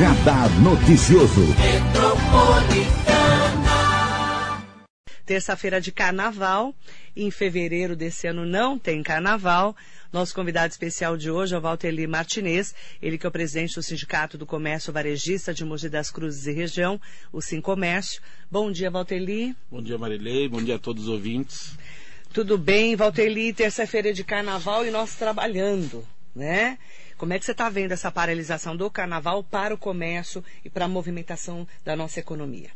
Radar Noticioso. Terça-feira de carnaval. Em fevereiro desse ano não tem carnaval. Nosso convidado especial de hoje é o Valteli Martinez, ele que é o presidente do Sindicato do Comércio Varejista de Mogi das Cruzes e Região, o Sim Comércio. Bom dia, Valteli. Bom dia, Marilei. Bom dia a todos os ouvintes. Tudo bem, Valteli? Terça-feira de carnaval e nós trabalhando, né? Como é que você está vendo essa paralisação do carnaval para o comércio e para a movimentação da nossa economia?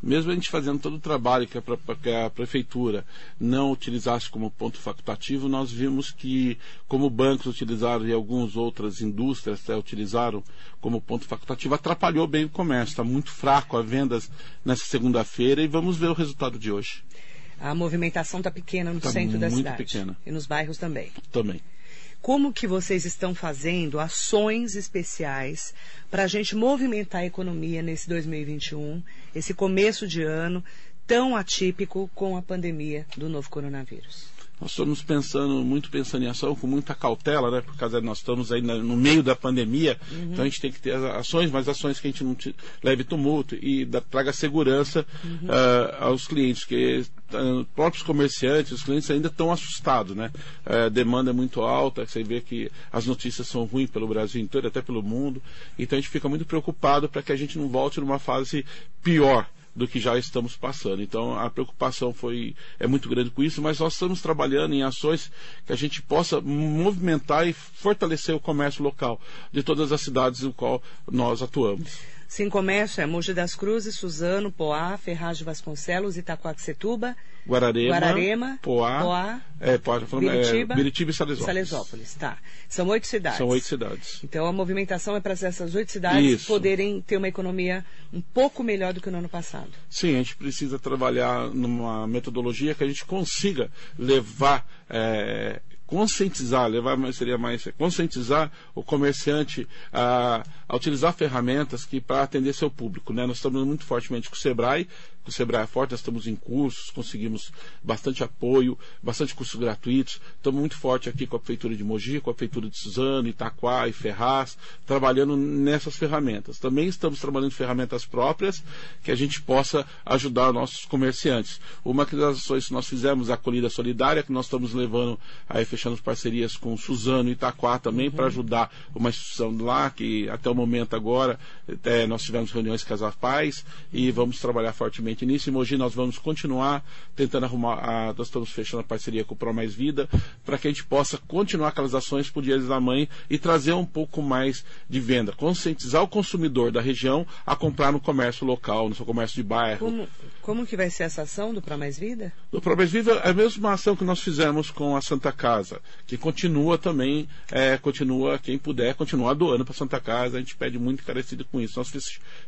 mesmo a gente fazendo todo o trabalho que a, que a, prefeitura não utilizasse como ponto facultativo, nós vimos que, como bancos utilizaram e algumas outras indústrias até utilizaram como ponto facultativo, atrapalhou bem o comércio. Está muito fraco a vendas nessa segunda-feira e vamos ver o resultado de hoje. A movimentação está pequena no tá centro da cidade. pequena. E nos bairros também. Também. Como que vocês estão fazendo ações especiais para a gente movimentar a economia nesse 2021, esse começo de ano tão atípico com a pandemia do novo coronavírus? Nós estamos pensando, muito pensando em ação, com muita cautela, né? Por causa de nós estamos aí no meio da pandemia, uhum. então a gente tem que ter ações, mas ações que a gente não leve tumulto e da, traga segurança uhum. uh, aos clientes, que uh, próprios comerciantes, os clientes ainda estão assustados, né? Uh, a demanda é muito alta, você vê que as notícias são ruins pelo Brasil inteiro, até pelo mundo, então a gente fica muito preocupado para que a gente não volte numa fase pior do que já estamos passando. Então a preocupação foi é muito grande com isso, mas nós estamos trabalhando em ações que a gente possa movimentar e fortalecer o comércio local de todas as cidades no qual nós atuamos. Sim, comércio é Mogi das Cruzes, Suzano, Poá, Ferraz de Vasconcelos, Itacoaxetuba, Guararema, Guararema Poá, Poá é, Poá falando, Biritiba, é, Biritiba e Salesópolis. Salesópolis, tá. São oito cidades. São oito cidades. Então a movimentação é para essas oito cidades Isso. poderem ter uma economia um pouco melhor do que no ano passado. Sim, a gente precisa trabalhar numa metodologia que a gente consiga levar é, conscientizar, levar seria mais conscientizar o comerciante a, a utilizar ferramentas que para atender seu público, né? Nós estamos muito fortemente com o Sebrae o Sebrae é forte, nós estamos em cursos, conseguimos bastante apoio, bastante cursos gratuitos. Estamos muito forte aqui com a Prefeitura de Mogi, com a Prefeitura de Suzano, Itaquá e Ferraz, trabalhando nessas ferramentas. Também estamos trabalhando em ferramentas próprias que a gente possa ajudar nossos comerciantes. Uma das ações que nós fizemos, a acolhida solidária, que nós estamos levando, aí fechando parcerias com Suzano e Itaquá também, uhum. para ajudar uma instituição lá, que até o momento agora é, nós tivemos reuniões com as pais e vamos trabalhar fortemente nisso. Em Mogi nós vamos continuar tentando arrumar, a, nós estamos fechando a parceria com o Pro Mais Vida, para que a gente possa continuar aquelas ações por Dias da Mãe e trazer um pouco mais de venda, conscientizar o consumidor da região a comprar no comércio local, no seu comércio de bairro. Como, como que vai ser essa ação do Pro Mais Vida? Do Pro Mais Vida é a mesma ação que nós fizemos com a Santa Casa, que continua também, é, continua, quem puder, continuar doando para a Santa Casa, a gente pede muito encarecido com isso. Nós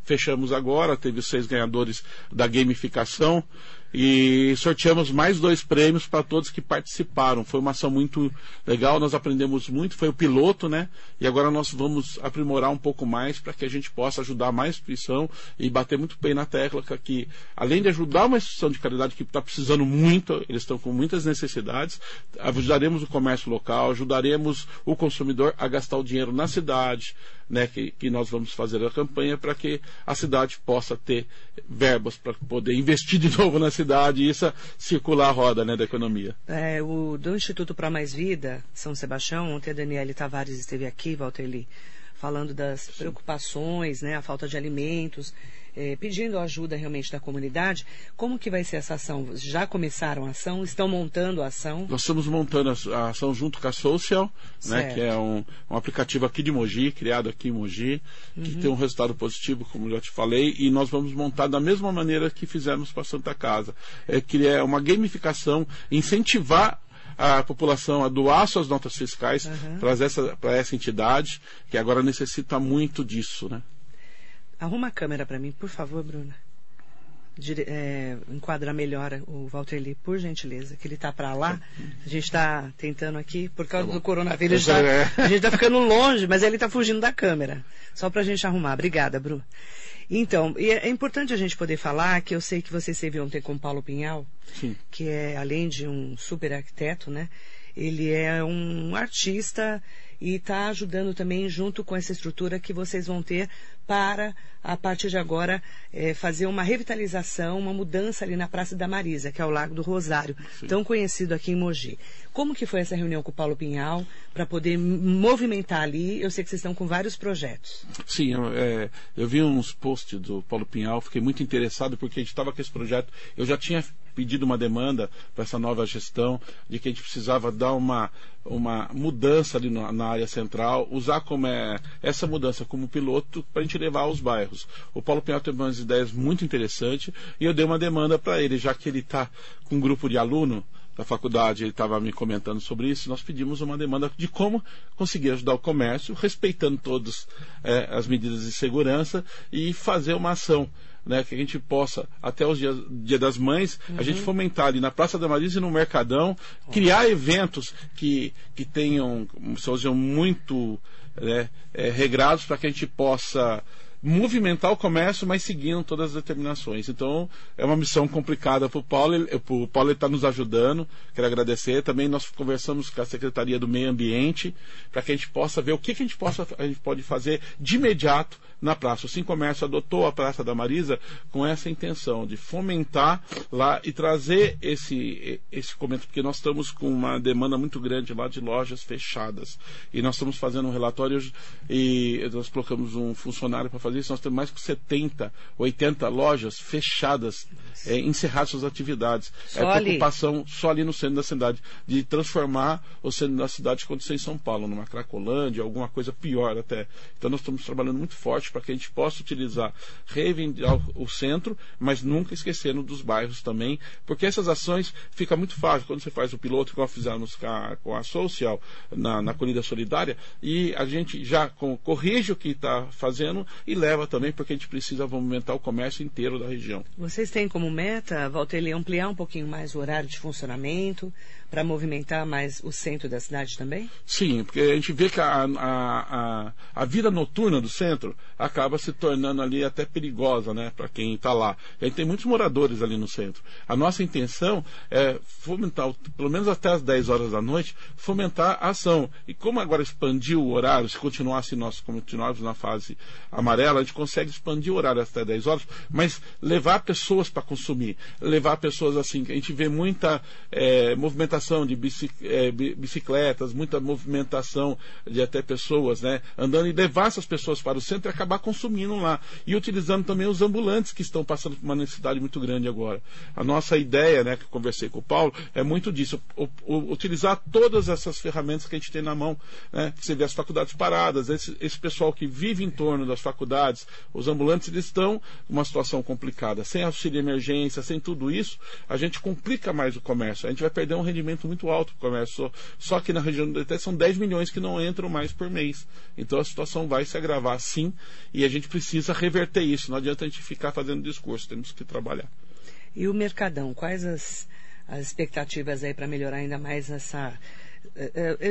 fechamos agora, teve seis ganhadores da gamificação e sorteamos mais dois prêmios para todos que participaram. Foi uma ação muito legal, nós aprendemos muito, foi o piloto, né? E agora nós vamos aprimorar um pouco mais para que a gente possa ajudar mais instituição e bater muito bem na tecla que, além de ajudar uma instituição de caridade que está precisando muito, eles estão com muitas necessidades, ajudaremos o comércio local, ajudaremos o consumidor a gastar o dinheiro na cidade, né? Que, que nós vamos fazer a campanha para que a cidade possa ter verbas para poder investir de novo na cidade e isso circular a roda né, da economia. É, o do Instituto para Mais Vida, São Sebastião, ontem a Daniele Tavares esteve aqui, Walter Lee, falando das preocupações, né, a falta de alimentos, é, pedindo ajuda realmente da comunidade. Como que vai ser essa ação? Já começaram a ação? Estão montando a ação? Nós estamos montando a, ação junto com a Social, né, que é um, um, aplicativo aqui de Mogi, criado aqui em Mogi, que uhum. tem um resultado positivo, como já te falei, e nós vamos montar da mesma maneira que fizemos para a Santa Casa. É, que é uma gamificação, incentivar a população a doar suas notas fiscais uhum. para essa, essa entidade, que agora necessita muito disso, né? Arruma a câmera para mim, por favor, Bruna. Dire, é, enquadrar melhor o Walter Lee, por gentileza, que ele está para lá. A gente está tentando aqui, por causa tá do coronavírus, já, é. a gente está ficando longe, mas ele está fugindo da câmera. Só para a gente arrumar. Obrigada, Bru. Então, é importante a gente poder falar que eu sei que vocês esteve ontem com o Paulo Pinhal, Sim. que é, além de um super arquiteto, né? Ele é um artista e está ajudando também junto com essa estrutura que vocês vão ter para, a partir de agora, é, fazer uma revitalização, uma mudança ali na Praça da Marisa, que é o Lago do Rosário, Sim. tão conhecido aqui em Mogi. Como que foi essa reunião com o Paulo Pinhal para poder movimentar ali? Eu sei que vocês estão com vários projetos. Sim, eu, é, eu vi uns posts do Paulo Pinhal, fiquei muito interessado porque a gente estava com esse projeto. Eu já tinha pedido uma demanda para essa nova gestão de que a gente precisava dar uma, uma mudança ali na, na área central, usar como é, essa mudança como piloto para a gente levar aos bairros. O Paulo Pinhal teve umas ideias muito interessantes e eu dei uma demanda para ele, já que ele está com um grupo de aluno da faculdade, ele estava me comentando sobre isso, nós pedimos uma demanda de como conseguir ajudar o comércio, respeitando todas é, as medidas de segurança e fazer uma ação né, que a gente possa, até os dias dia das mães, uhum. a gente uhum. fomentar ali na Praça da Marisa e no Mercadão, criar eventos que, que tenham, sejam muito né, é, regrados para que a gente possa movimentar o comércio, mas seguindo todas as determinações. Então, é uma missão complicada para o Paulo. O Paulo está nos ajudando, quero agradecer. Também nós conversamos com a Secretaria do Meio Ambiente para que a gente possa ver o que, que a, gente possa, a gente pode fazer de imediato na praça. O Sim Comércio adotou a Praça da Marisa com essa intenção de fomentar lá e trazer esse, esse comento, porque nós estamos com uma demanda muito grande lá de lojas fechadas. E nós estamos fazendo um relatório e nós colocamos um funcionário para fazer isso. Nós temos mais de 70, 80 lojas fechadas, é, encerrar suas atividades. Só é preocupação ali. só ali no centro da cidade, de transformar o centro da cidade que aconteceu em São Paulo, numa Cracolândia, alguma coisa pior até. Então nós estamos trabalhando muito forte para que a gente possa utilizar, reivindicar o centro, mas nunca esquecendo dos bairros também, porque essas ações fica muito fácil quando você faz o piloto, como fizemos com a, com a Social, na, na Corrida Solidária, e a gente já com, corrige o que está fazendo e leva também, porque a gente precisa movimentar o comércio inteiro da região. Vocês têm como meta, Valteli, ampliar um pouquinho mais o horário de funcionamento, para movimentar mais o centro da cidade também? Sim, porque a gente vê que a, a, a, a vida noturna do centro acaba se tornando ali até perigosa, né, para quem está lá. A gente tem muitos moradores ali no centro. A nossa intenção é fomentar, pelo menos até as 10 horas da noite, fomentar a ação. E como agora expandiu o horário, se continuasse nós continuarmos na fase amarela, a gente consegue expandir o horário até 10 horas, mas levar pessoas para consumir, levar pessoas assim, a gente vê muita é, movimentação de é, bicicletas, muita movimentação de até pessoas, né, andando e levar essas pessoas para o centro e acabar consumindo lá. E utilizando também os ambulantes que estão passando por uma necessidade muito grande agora. A nossa ideia, né, que eu conversei com o Paulo, é muito disso, o, o, utilizar todas essas ferramentas que a gente tem na mão, né, você vê as faculdades paradas, esse, esse pessoal que vive em torno das faculdades, os ambulantes, eles estão numa situação complicada. Sem auxílio de emergência, sem tudo isso, a gente complica mais o comércio. A gente vai perder um rendimento muito alto para o comércio. Só que na região do DT são 10 milhões que não entram mais por mês. Então a situação vai se agravar sim e a gente precisa reverter isso. Não adianta a gente ficar fazendo discurso, temos que trabalhar. E o Mercadão, quais as, as expectativas aí para melhorar ainda mais essa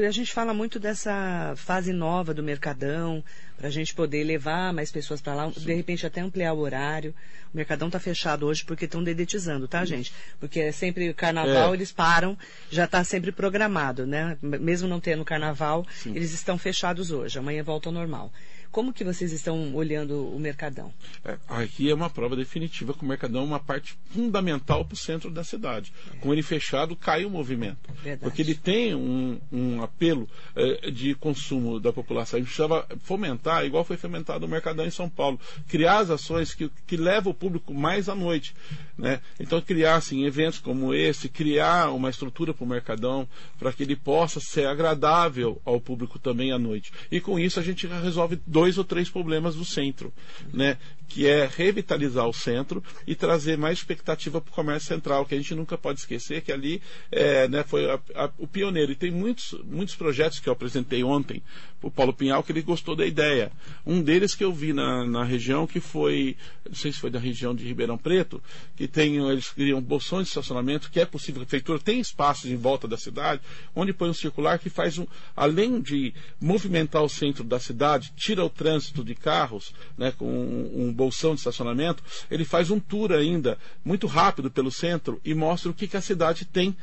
a gente fala muito dessa fase nova do Mercadão, para a gente poder levar mais pessoas para lá, Sim. de repente até ampliar o horário. O Mercadão está fechado hoje porque estão dedetizando, tá, gente? Porque é sempre carnaval, é. eles param, já está sempre programado, né? Mesmo não tendo carnaval, Sim. eles estão fechados hoje. Amanhã volta ao normal. Como que vocês estão olhando o Mercadão? É, aqui é uma prova definitiva que o Mercadão é uma parte fundamental para o centro da cidade. É. Com ele fechado, cai o movimento. Verdade. Porque ele tem um, um apelo é, de consumo da população. A gente precisava fomentar, igual foi fomentado o Mercadão em São Paulo, criar as ações que, que levam o público mais à noite. Né? Então, criar assim, eventos como esse, criar uma estrutura para o Mercadão, para que ele possa ser agradável ao público também à noite. E com isso a gente resolve dois ou três problemas do centro, né? que é revitalizar o centro e trazer mais expectativa para o comércio central, que a gente nunca pode esquecer que ali é, né, foi a, a, o pioneiro. E tem muitos, muitos projetos que eu apresentei ontem para o Paulo Pinhal que ele gostou da ideia. Um deles que eu vi na, na região, que foi, não sei se foi da região de Ribeirão Preto, que tem, eles criam bolsões de estacionamento, que é possível, a prefeitura tem espaços em volta da cidade, onde põe um circular que faz um, além de movimentar o centro da cidade, tira o trânsito de carros, né, com um, um bolsão de estacionamento, ele faz um tour ainda muito rápido pelo centro e mostra o que, que a cidade tem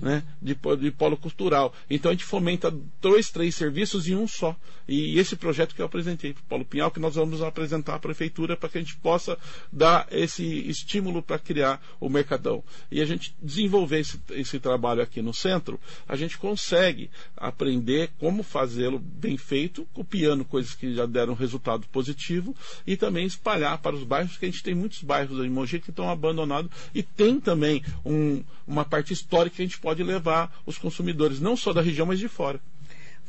né, de, de polo cultural. Então a gente fomenta dois, três serviços em um só. E esse projeto que eu apresentei para o Paulo Pinhal, que nós vamos apresentar à prefeitura para que a gente possa dar esse estímulo para criar o Mercadão. E a gente desenvolver esse, esse trabalho aqui no centro, a gente consegue aprender como fazê-lo bem feito, copiando coisas que já deram resultado positivo e também espalhar para os bairros, que a gente tem muitos bairros em Mogi que estão abandonados e tem também um, uma parte histórica que a gente pode levar os consumidores, não só da região, mas de fora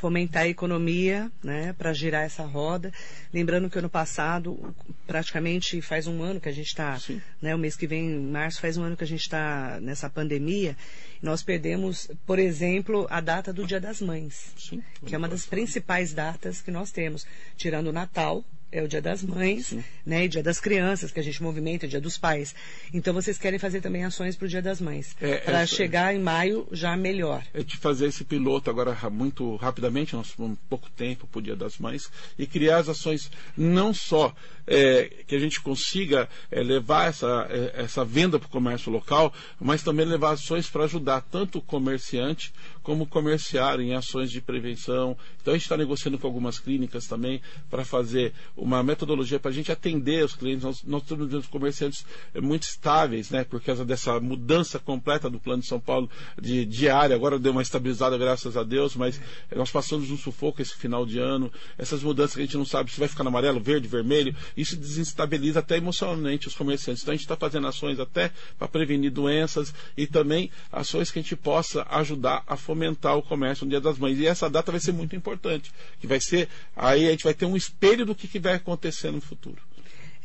fomentar a economia, né, para girar essa roda. Lembrando que ano passado, praticamente faz um ano que a gente está, né, o mês que vem, em março, faz um ano que a gente está nessa pandemia. Nós perdemos, por exemplo, a data do Dia das Mães, Sim, que é uma das principais datas que nós temos, tirando o Natal, é o Dia das Mães, Sim. né? E Dia das Crianças, que a gente movimenta, Dia dos Pais. Então vocês querem fazer também ações para o Dia das Mães. É, para é, chegar em maio já melhor. É de fazer esse piloto agora muito rapidamente, nós temos pouco tempo para o Dia das Mães, e criar as ações não só é, que a gente consiga é, levar essa, é, essa venda para o comércio local, mas também levar ações para ajudar tanto o comerciante como o comerciário em ações de prevenção. Então a gente está negociando com algumas clínicas também para fazer uma metodologia para a gente atender os clientes. Nós, nós estamos vendo comerciantes muito estáveis, né, por causa dessa mudança completa do plano de São Paulo de diária. Agora deu uma estabilizada, graças a Deus, mas nós passamos um sufoco esse final de ano. Essas mudanças que a gente não sabe se vai ficar no amarelo, verde, vermelho isso desestabiliza até emocionalmente os comerciantes. Então a gente está fazendo ações até para prevenir doenças e também ações que a gente possa ajudar a fomentar o comércio no Dia das Mães. E essa data vai ser muito importante, que vai ser aí a gente vai ter um espelho do que, que vai acontecer no futuro.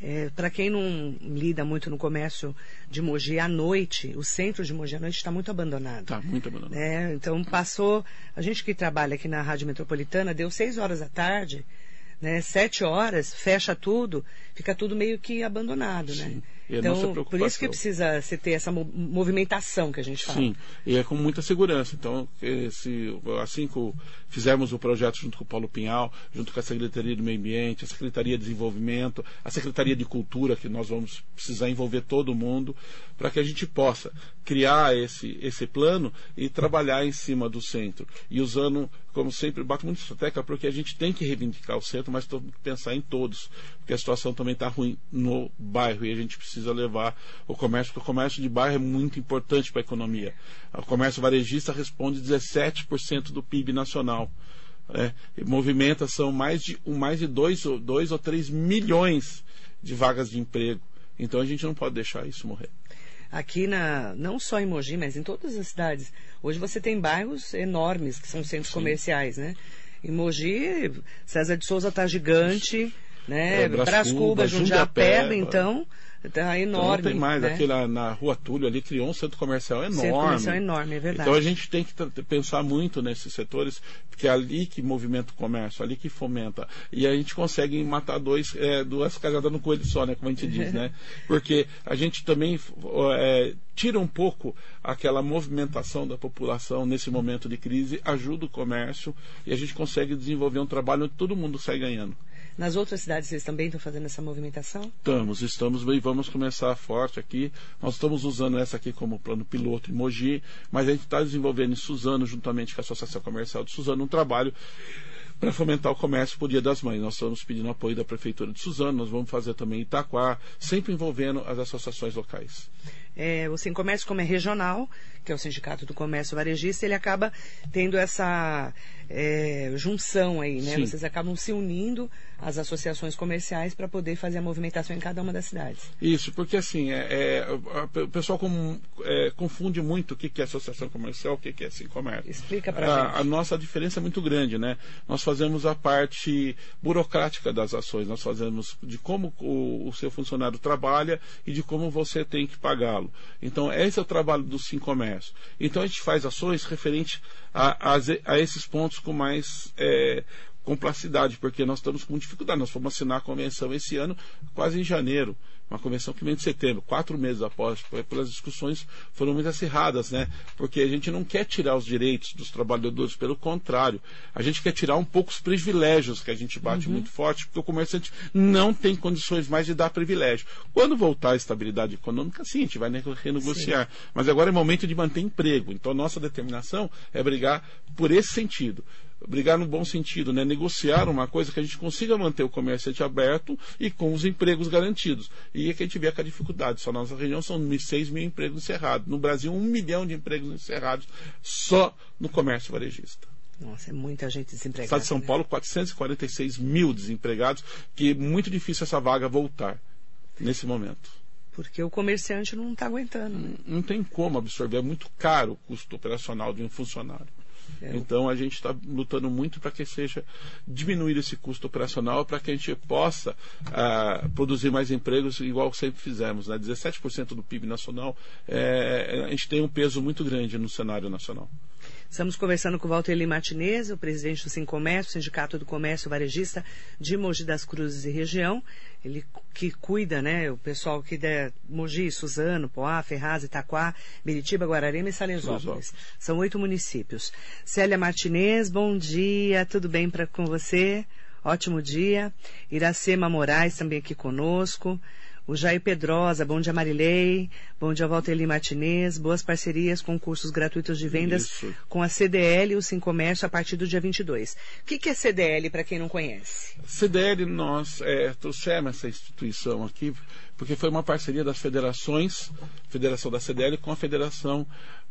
É, para quem não lida muito no comércio de Mogi à noite, o centro de Mogi à noite está muito abandonado. Está muito abandonado. É, então passou, a gente que trabalha aqui na Rádio Metropolitana, deu seis horas da tarde, né, sete horas, fecha tudo, fica tudo meio que abandonado, né? Sim. né? então, por isso que precisa se ter essa movimentação que a gente fala. Sim, e é com muita segurança. Então, se, assim que fizermos o projeto junto com o Paulo Pinhal, junto com a Secretaria do Meio Ambiente, a Secretaria de Desenvolvimento, a Secretaria de Cultura, que nós vamos precisar envolver todo mundo, para que a gente possa criar esse, esse plano e trabalhar em cima do centro. E usando, como sempre, bato muito essa tecla, porque a gente tem que reivindicar o centro, mas tem que pensar em todos, porque a situação também está ruim no bairro e a gente precisa levar o comércio, porque o comércio de bairro é muito importante para a economia. O comércio varejista responde 17% do PIB nacional. É, movimenta são mais de, mais de 2 dois ou 3 milhões de vagas de emprego. Então a gente não pode deixar isso morrer aqui na não só em Mogi, mas em todas as cidades. Hoje você tem bairros enormes que são centros Sim. comerciais, né? Em Mogi, César de Souza está gigante, né? É, Brás Jundiapé, então Tá enorme. Então não tem mais. Né? Aquele na Rua Túlio ali criou um centro comercial enorme. Centro comercial enorme, é verdade. Então a gente tem que pensar muito nesses setores, porque é ali que movimenta o comércio, ali que fomenta. E a gente consegue matar dois, é, duas casadas no coelho só, né? Como a gente diz, né? Porque a gente também é, tira um pouco aquela movimentação da população nesse momento de crise, ajuda o comércio e a gente consegue desenvolver um trabalho onde todo mundo sai ganhando. Nas outras cidades vocês também estão fazendo essa movimentação? Estamos, estamos e vamos começar forte aqui. Nós estamos usando essa aqui como plano piloto em Mogi, mas a gente está desenvolvendo em Suzano, juntamente com a Associação Comercial de Suzano, um trabalho para fomentar o comércio o Dia das Mães. Nós estamos pedindo apoio da Prefeitura de Suzano, nós vamos fazer também Itaquá, sempre envolvendo as associações locais. É, o Sem Comércio, como é regional, que é o Sindicato do Comércio Varejista, ele acaba tendo essa é, junção aí, né? Sim. Vocês acabam se unindo às associações comerciais para poder fazer a movimentação em cada uma das cidades. Isso, porque assim, é, é, o pessoal com, é, confunde muito o que, que é associação comercial, o que, que é Sem Comércio. Explica para a, gente. A nossa diferença é muito grande, né? Nós fazemos a parte burocrática das ações, nós fazemos de como o, o seu funcionário trabalha e de como você tem que Então, esse é o trabalho do Sim Comércio. Então, a gente faz ações referentes a, a, a esses pontos com mais é, complacidade, porque nós estamos com dificuldade. Nós fomos assinar a convenção esse ano, quase em janeiro. Uma convenção que vem de setembro, quatro meses após, pelas discussões foram muito acirradas, né? Porque a gente não quer tirar os direitos dos trabalhadores, pelo contrário, a gente quer tirar um pouco os privilégios que a gente bate uhum. muito forte, porque o comerciante não tem condições mais de dar privilégio. Quando voltar a estabilidade econômica, sim, a gente vai renegociar. Sim. Mas agora é momento de manter emprego. Então a nossa determinação é brigar por esse sentido brigar no bom sentido, né? negociar uma coisa que a gente consiga manter o comerciante aberto e com os empregos garantidos. E é que a gente vê que a dificuldade. Só na nossa região são 6 mil empregos encerrados. No Brasil, um milhão de empregos encerrados só no comércio varejista. Nossa, é muita gente desempregada. Estado de São né? Paulo, 446 mil desempregados, que é muito difícil essa vaga voltar nesse momento. Porque o comerciante não está aguentando. Né? Não, não tem como absorver, é muito caro o custo operacional de um funcionário. É. Então a gente está lutando muito para que seja diminuído esse custo operacional para que a gente possa ah, produzir mais empregos igual sempre fizemos. Né? 17% do PIB nacional, é, a gente tem um peso muito grande no cenário nacional. Estamos conversando com o Walter Lima Martinez, o presidente do Sincomércio, Sindicato do Comércio Varejista de Mogi das Cruzes e região. Ele que cuida, né, o pessoal que der Mogi, Suzano, Poá, Ferraz, Itaquá, Meritiba, Guararema e Salesópolis. São oito municípios. Célia Martinez, bom dia, tudo bem pra, com você? Ótimo dia. Iracema Moraes também aqui conosco o Jair Pedrosa, bom dia Marilei, bom dia Valteli Martinez, boas parcerias com cursos gratuitos de vendas Isso. com a CDL e o Sim Comércio a partir do dia 22. O que, que é CDL para quem não conhece? CDL, nós é, trouxemos essa instituição aqui porque foi uma parceria das federações, Federação da CDL com a Federação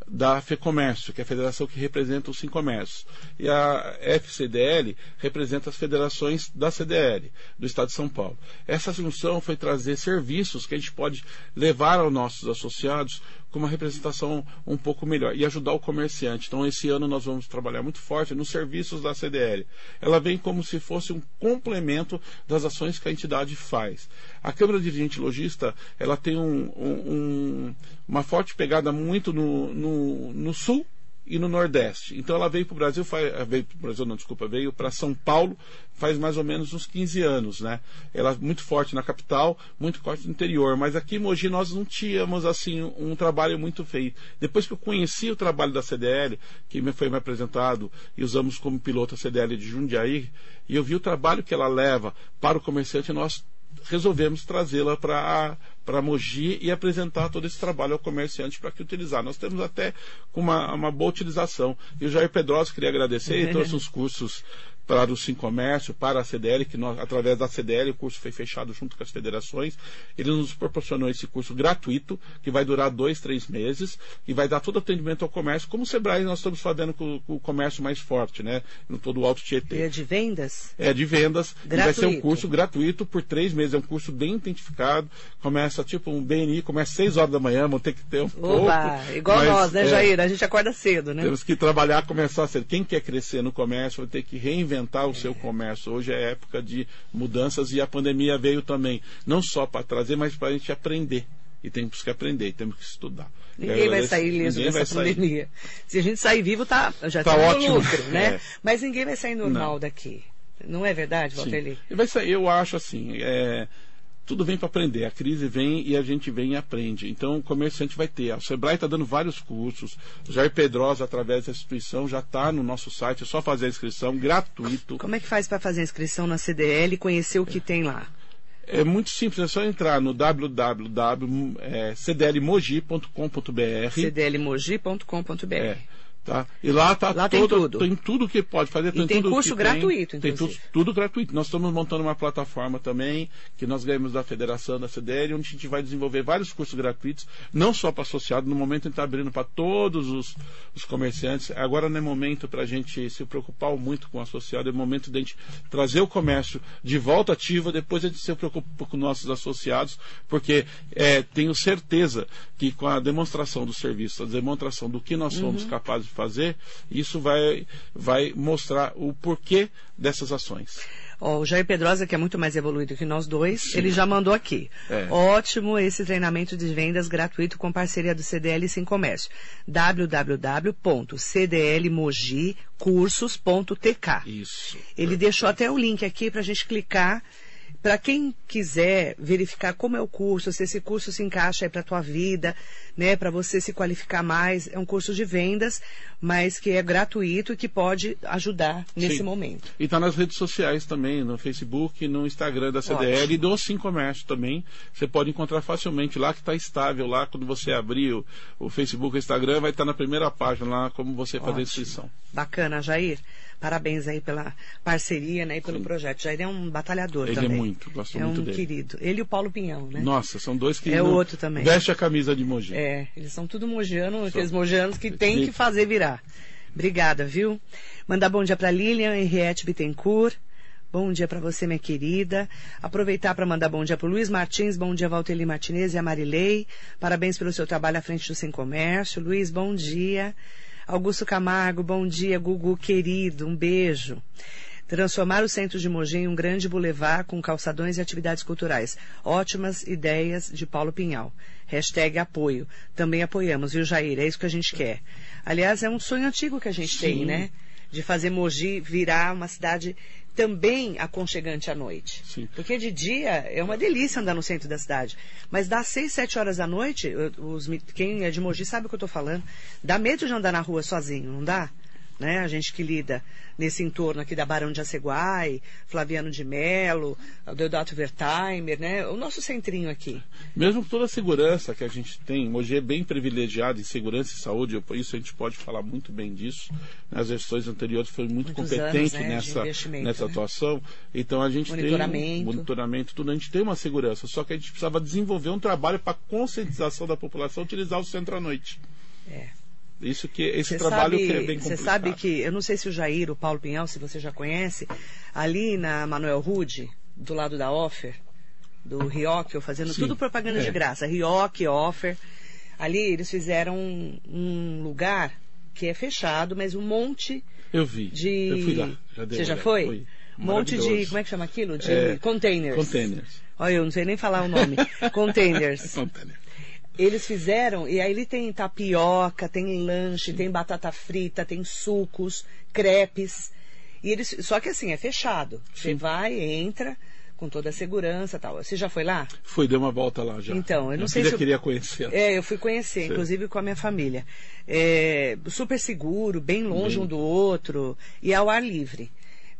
da FEComércio, que é a federação que representa o Sincomércio. E a FCDL representa as federações da CDL, do Estado de São Paulo. Essa função foi trazer serviços que a gente pode levar aos nossos associados com uma representação um pouco melhor e ajudar o comerciante. Então, esse ano nós vamos trabalhar muito forte nos serviços da CDL. Ela vem como se fosse um complemento das ações que a entidade faz. A Câmara Dirigente Logista, ela tem um, um, uma forte pegada muito no, no, no sul e no Nordeste. Então ela veio para o Brasil, eh, veio para Brasil, não, desculpa, veio para São Paulo faz mais ou menos uns 15 anos, né? Ela é muito forte na capital, muito forte no interior, mas aqui em Mogi nós não tínhamos assim um trabalho muito feito. Depois que eu conheci o trabalho da CDL, que me foi me apresentado e usamos como piloto a CDL de Jundiaí, e eu vi o trabalho que ela leva para o comerciante, nós resolvemos trazê-la para para Mogi e apresentar todo esse trabalho ao comerciante para que utilizar. Nós temos até uma, uma boa utilização. E o Jair Pedrosa queria agradecer, ele trouxe uns cursos para o Sim Comércio, para a CDL, que nós, através da CDL o curso foi fechado junto com as federações. Ele nos proporcionou esse curso gratuito, que vai durar dois, três meses, e vai dar todo atendimento ao comércio, como o Sebrae nós estamos fazendo com, com o comércio mais forte, né? No todo o Alto Tietê. E é de vendas? É de vendas. Gratuito. E vai ser um curso gratuito por três meses. É um curso bem identificado. Começa tipo um BNI, começa às seis horas da manhã, vão ter que ter um Oba, pouco. Igual mas, nós, né, é, Jair? A gente acorda cedo, né? Temos que trabalhar, começar cedo. Quem quer crescer no comércio vai ter que reinventar reinventar o seu comércio. Hoje é época de mudanças e a pandemia veio também, não só para trazer, mas para a gente aprender. E temos que aprender, temos que estudar. Ninguém vai sair liso dessa pandemia. Se a gente sair vivo, tá, já está tá ótimo. lucro, né? É. Mas ninguém vai sair normal não. daqui. Não é verdade, Valteli? Vai sair, eu acho assim. É, tudo vem para aprender. A crise vem e a gente vem e aprende. Então, o comerciante vai ter. O Sebrae está dando vários cursos. O Jair Pedrosa, através da instituição, já está no nosso site. É só fazer a inscrição, gratuito. Como é que faz para fazer a inscrição na CDL e conhecer o que é. tem lá? É muito simples, é só entrar no www.cdlmogi.com.br. cdlmogi.com.br. É. Tá? E lá tá lá tem tudo. Tem tudo que pode fazer. Tem, tem curso gratuito, tem, tem tudo, tudo, gratuito. Nós estamos montando uma plataforma também, que nós ganhamos da Federação da CDL, onde a gente vai desenvolver vários cursos gratuitos, não só para associados, no momento a gente está abrindo para todos os, os, comerciantes. Agora não é momento para a gente se preocupar muito com o associado, é momento de a gente trazer o comércio de volta ativa, depois a gente se preocupa com nossos associados, porque é, tenho certeza que com a demonstração do serviço, a demonstração do que nós somos uhum. capazes de fazer, isso vai, vai mostrar o porquê dessas ações. Oh, o Jair Pedrosa, que é muito mais evoluído que nós dois, Sim. ele já mandou aqui. É. Ótimo esse treinamento de vendas gratuito com parceria do CDL Sim Comércio. www.cdlmogicursos.tk Isso. Ele deixou até o link aqui para a gente clicar para quem quiser verificar como é o curso, se esse curso se encaixa aí para a tua vida, né, para você se qualificar mais, é um curso de vendas, mas que é gratuito e que pode ajudar nesse Sim. momento. E está nas redes sociais também, no Facebook, no Instagram da CDL Ótimo. e do Sim Comércio também. Você pode encontrar facilmente lá que está estável. Lá, quando você abrir o, o Facebook e o Instagram, vai estar na primeira página lá como você fazer a Ótimo. inscrição. Bacana, Jair. Parabéns aí pela parceria né, e pelo projeto. Jair é um batalhador Ele é também. muito, gosto é muito um dele. querido. Ele e o Paulo Pinhão, né? Nossa, são dois que É não- outro também. veste a camisa de Mogi. É, eles são tudo mogiano, aqueles mogianos que tem Sim. que fazer virar. Obrigada, viu? Mandar bom dia para Lilian Henriette Bittencourt. Bom dia para você, minha querida. Aproveitar para mandar bom dia para Luiz Martins, bom dia Valteli Martinez e a Marilei. Parabéns pelo seu trabalho à frente do Sem Comércio. Luiz, bom dia. Augusto Camargo, bom dia. Gugu, querido, um beijo. Transformar o centro de Mogi em um grande bulevar com calçadões e atividades culturais. Ótimas ideias de Paulo Pinhal. Hashtag apoio. Também apoiamos, viu, Jair? É isso que a gente quer. Aliás, é um sonho antigo que a gente tem, Sim. né? De fazer Mogi virar uma cidade também aconchegante à noite. Sim. Porque de dia é uma delícia andar no centro da cidade. Mas das seis, sete horas da noite, os quem é de Mogi sabe o que eu estou falando. Dá medo de andar na rua sozinho, não dá? Né? A gente que lida nesse entorno aqui da Barão de Aceguai, Flaviano de Melo, Deodato Wertheimer, né? O nosso centrinho aqui. Mesmo com toda a segurança que a gente tem, Mogi é bem privilegiado em segurança e saúde, isso a gente pode falar muito bem disso. As gestões anteriores foram muito Muitos competentes anos, né, nessa, nessa né? atuação. Então a gente Monitoramento. tem um monitoramento, tudo, a gente tem uma segurança, só que a gente precisava desenvolver um trabalho para conscientização da população utilizar o centro à noite. É. Isso que esse Você trabalho sabe, que é bem Você complicado. sabe que, eu não sei se o Jair, o Paulo Pinhal, se você já conhece, ali na Manuel Rude, do lado da Offer, do Rioc, eu fazendo Sim, tudo propaganda é. de graça, Rioc, Offer, ali eles fizeram um, um lugar que é fechado, mas um monte Eu vi. de... Eu fui lá. Já você já foi? Fui. Um monte de, como é que chama aquilo? De É, containers. Containers. Olha, eu não sei nem falar o nome. containers. Containers. Eles fizeram, e aí ele tem tapioca, tem lanche, tem batata frita, tem sucos, crepes. E eles, só que assim, é fechado. Você vai, entra, com toda a segurança e tal. Você já foi lá? Fui, dei uma volta lá já. Então, eu não Minha sei se eu- queria conhecer. É, eu fui conhecer, Sim. inclusive com a minha família. É, super seguro, bem longe Bem- um do outro, e ao ar livre.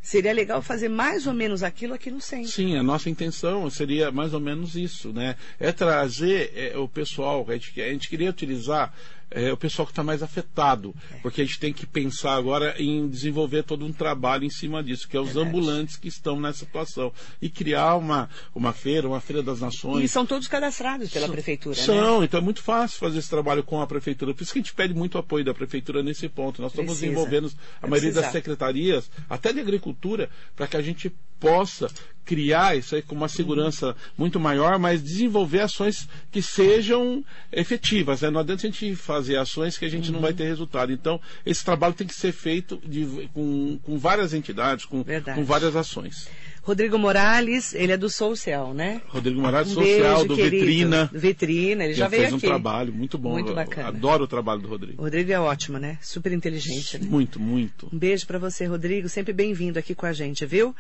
Seria legal fazer mais ou menos aquilo aqui no centro. Sim, a nossa intenção seria mais ou menos isso, né? É trazer é, o pessoal, a gente, a gente queria utilizar é, o pessoal que está mais afetado, É. porque a gente tem que pensar agora em desenvolver todo um trabalho em cima disso, que é os Verdade. ambulantes que estão nessa situação. E criar uma, uma feira, uma feira das nações. E são todos cadastrados pela São- prefeitura, né? São, então é muito fácil fazer esse trabalho com a prefeitura. Por isso que a gente pede muito apoio da prefeitura nesse ponto. Nós estamos Precisa. desenvolvendo a maioria das secretarias, até de agricultura, para que a gente possa criar isso aí com uma segurança muito maior, mas desenvolver ações que sejam efetivas. Né? Não adianta a gente fazer ações que a gente Uhum. não vai ter resultado. Então, esse trabalho tem que ser feito de- com, com várias entidades, com, com várias ações. Rodrigo Morales, ele é do Social, né? Rodrigo Moraes, Um Social, beijo, do querido. Vitrina. Vitrina, ele já, Já veio fez um aqui. trabalho muito bom. Muito bacana. Adoro o trabalho do Rodrigo. O Rodrigo é ótimo, né? Super inteligente, né? Muito, muito. Um beijo para você, Rodrigo. Sempre bem-vindo aqui com a gente, viu?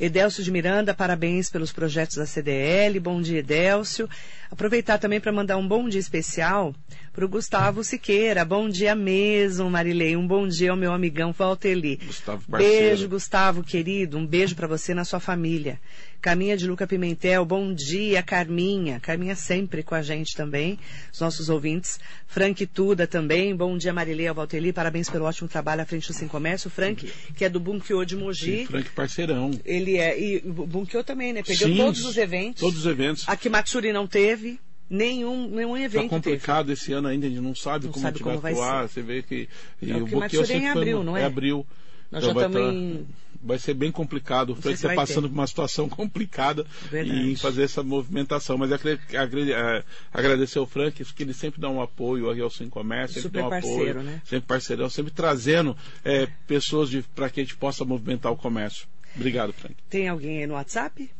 Edelcio de Miranda, parabéns pelos projetos da CDL. Bom dia, Edelcio. Aproveitar também para mandar um bom dia especial para o Gustavo Siqueira. Bom dia mesmo, Marilei. Um bom dia ao meu amigão Valteli. Gustavo, parceiro. Beijo, Gustavo, querido. Um beijo para você na sua família. Caminha de Luca Pimentel, bom dia, Carminha. Carminha sempre com a gente também, os nossos ouvintes. Frank Tuda também, bom dia, Marilei Valteli. Parabéns pelo ótimo trabalho à frente do Sem Comércio. Frank, que é do Bunkiô de Mogi. Sim, Frank parceirão. Ele é, e o Bunkiô também, né? Pegou Sim, todos os eventos. Todos os eventos. Aqui Matsuri não teve, nenhum, nenhum Está evento teve. complicado esse ano ainda, a gente não sabe Não como sabe a gente como vai vai atuar. Você vê que. E É, o o é em foi abril, no- não é? É abril. Nós Então já estamos tá- em. Vai ser bem complicado. O Frank está passando ter. por uma situação complicada Verdade. em fazer essa movimentação. Mas eh, agradecer ao Frank, que ele sempre dá um apoio aqui ao Sem Comércio, sempre Super dá um parceiro, apoio, né? sempre parceirão, sempre trazendo eh, pessoas para que a gente possa movimentar o comércio. Obrigado, Frank. Tem alguém aí no WhatsApp?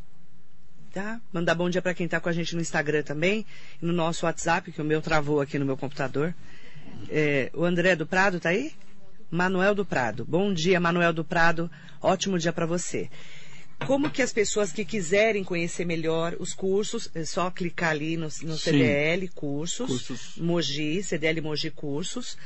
Tá? Mandar bom dia para quem está com a gente no Instagram também, no nosso WhatsApp, que o meu travou aqui no meu computador. É, o André do Prado tá aí? Manuel do Prado. Bom dia, Manuel do Prado. Ótimo dia para você. como que as pessoas que quiserem conhecer melhor os cursos, é só clicar ali no, no CDL cursos, cursos, Mogi, CDL Mogi Cursos.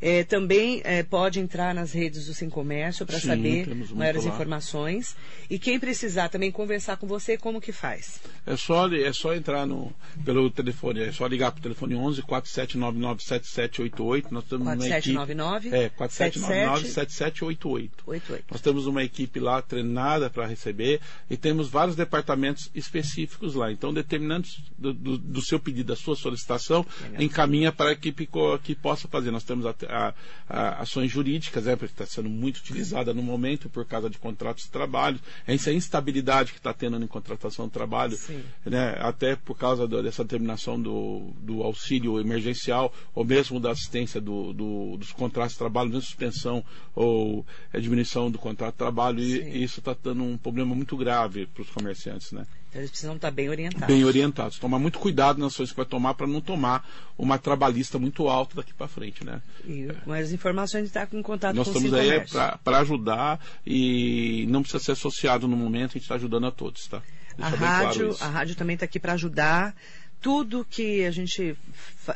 É, também é, pode entrar nas redes do Sem Comércio para saber maiores lá. informações. E quem precisar também conversar com você, como que faz? É só, é só entrar no, pelo telefone, é só ligar para o telefone 11 4799 7788. Nós temos 4799 É, 4799 7788. Nós temos uma equipe lá treinada para receber e temos vários departamentos específicos lá. Então, determinantes do, do, do seu pedido, da sua solicitação, Legal. encaminha para a equipe que possa fazer. Nós temos até a, a, ações jurídicas, né, porque está sendo muito utilizada no momento por causa de contratos de trabalho, essa instabilidade que está tendo em contratação de trabalho, né, até por causa do, dessa terminação do, do, auxílio emergencial, ou mesmo da assistência do, do, dos contratos de trabalho, mesmo suspensão ou diminuição do contrato de trabalho, e, e isso está dando um problema muito grave para os comerciantes. Né? Então eles precisam estar bem orientados. Bem orientados. Tomar muito cuidado nas ações que vai tomar para não tomar uma trabalhista muito alta daqui para frente, né? E com as informações está em contato Nós com estamos aí para ajudar e não precisa ser associado no momento, a gente está ajudando a todos, tá? a rádio, claro a rádio também está aqui para ajudar. Tudo que a gente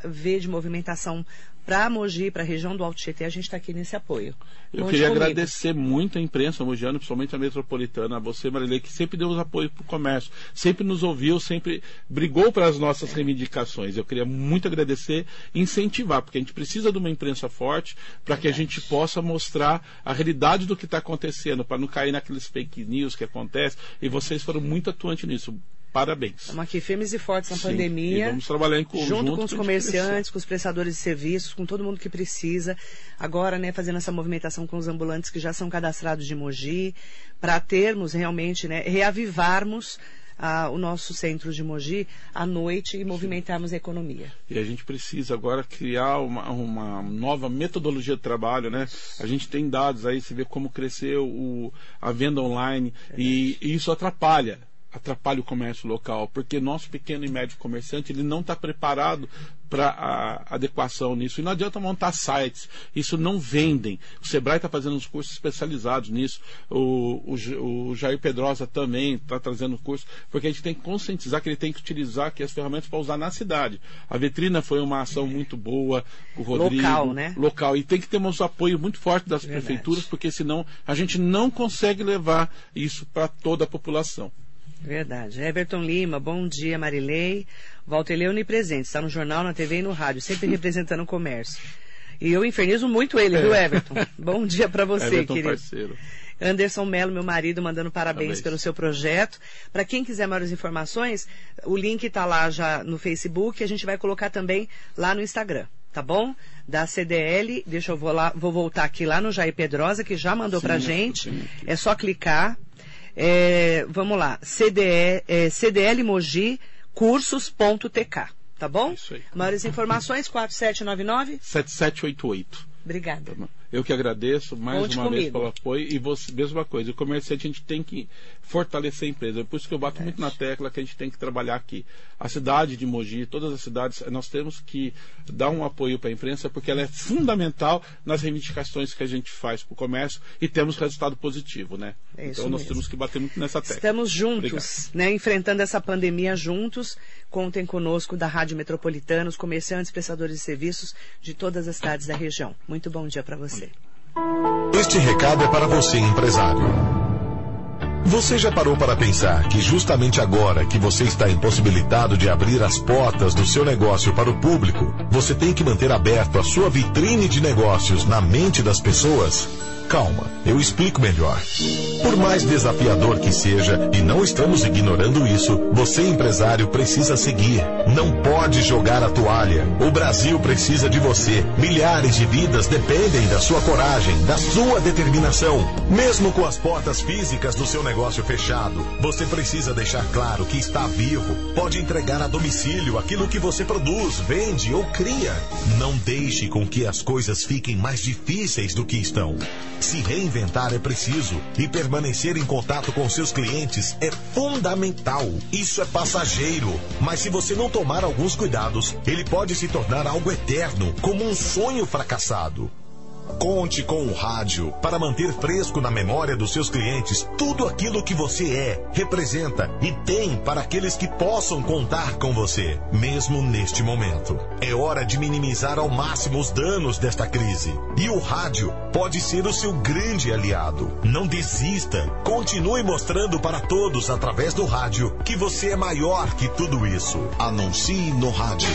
vê de movimentação para Mogi, para a região do Alto Tietê, a gente está aqui nesse apoio. Eu queria comigo. agradecer muito a imprensa mogiana, principalmente a metropolitana, a você, Marilei, que sempre deu os apoios para o comércio, sempre nos ouviu, sempre brigou para as nossas reivindicações. Eu queria muito agradecer e incentivar, porque a gente precisa de uma imprensa forte para que a gente possa mostrar a realidade do que está acontecendo, para não cair naqueles fake news que acontece. E vocês foram muito atuantes nisso. Parabéns. Estamos aqui firmes e fortes na Sim, pandemia. vamos trabalhar em conjunto. Junto com os comerciantes, com os prestadores de serviços, com todo mundo que precisa. Agora, né, fazendo essa movimentação com os ambulantes que já são cadastrados de Mogi, para termos realmente, né, reavivarmos ah, o nosso centro de Mogi à noite e movimentarmos a economia. E a gente precisa agora criar uma, uma nova metodologia de trabalho, né? A gente tem dados aí, você vê como cresceu o, a venda online é e, e isso atrapalha atrapalha o comércio local, porque nosso pequeno e médio comerciante ele não está preparado para adequação nisso. E não adianta montar sites, isso não vendem. O Sebrae está fazendo uns cursos especializados nisso, o, o, o Jair Pedrosa também está trazendo curso, porque a gente tem que conscientizar que ele tem que utilizar aqui as ferramentas para usar na cidade. A vitrina foi uma ação muito boa, o Rodrigo. Local, né? Local. E tem que ter um apoio muito forte das Verdade. prefeituras, porque senão a gente não consegue levar isso para toda a população. Verdade. Everton Lima, bom dia, Marilei. Walter Lê onipresente, está no jornal, na TV e no rádio, sempre representando o comércio. E eu infernizo muito ele, viu, é. Everton? bom dia para você, Everton querido. Parceiro. Anderson Melo, meu marido, mandando parabéns, parabéns. pelo seu projeto. Para quem quiser maiores informações, o link está lá já no Facebook, a gente vai colocar também lá no Instagram, tá bom? Da CDL, deixa eu vou lá, vou voltar aqui lá no Jair Pedrosa, que já mandou para gente. É só clicar, é, vamos lá, CDE, é, CDL Mogi cursos.tk, tá bom? Isso aí. Maiores informações, 4799? 7788. Obrigada. Tá eu que agradeço mais Conte uma comigo. vez pelo apoio e você, mesma coisa, o comerciante a gente tem que fortalecer a empresa. É por isso que eu bato Verdade. muito na tecla que a gente tem que trabalhar aqui. A cidade de Mogi, todas as cidades, nós temos que dar um apoio para a imprensa porque ela é fundamental nas reivindicações que a gente faz para o comércio e temos resultado positivo, né? É então nós mesmo. temos que bater muito nessa tecla. Estamos juntos, né, enfrentando essa pandemia juntos. Contem conosco da Rádio Metropolitana, os comerciantes, prestadores de serviços de todas as cidades da região. Muito bom dia para você. Este recado é para você, empresário. Você já parou para pensar que justamente agora que você está impossibilitado de abrir as portas do seu negócio para o público, você tem que manter aberto a sua vitrine de negócios na mente das pessoas? Calma, eu explico melhor. Por mais desafiador que seja, e não estamos ignorando isso, você empresário precisa seguir. Não pode jogar a toalha. O Brasil precisa de você. Milhares de vidas dependem da sua coragem, da sua determinação. Mesmo com as portas físicas do seu negócio fechado, você precisa deixar claro que está vivo. Pode entregar a domicílio aquilo que você produz, vende ou cria. Não deixe com que as coisas fiquem mais difíceis do que estão. Se reinventar é preciso e permanecer em contato com seus clientes é fundamental. Isso é passageiro, mas se você não tomar alguns cuidados, ele pode se tornar algo eterno, como um sonho fracassado. Conte com o rádio para manter fresco na memória dos seus clientes tudo aquilo que você é, representa e tem para aqueles que possam contar com você, mesmo neste momento. É hora de minimizar ao máximo os danos desta crise. E o rádio pode ser o seu grande aliado. Não desista. Continue mostrando para todos através do rádio que você é maior que tudo isso. Anuncie no rádio.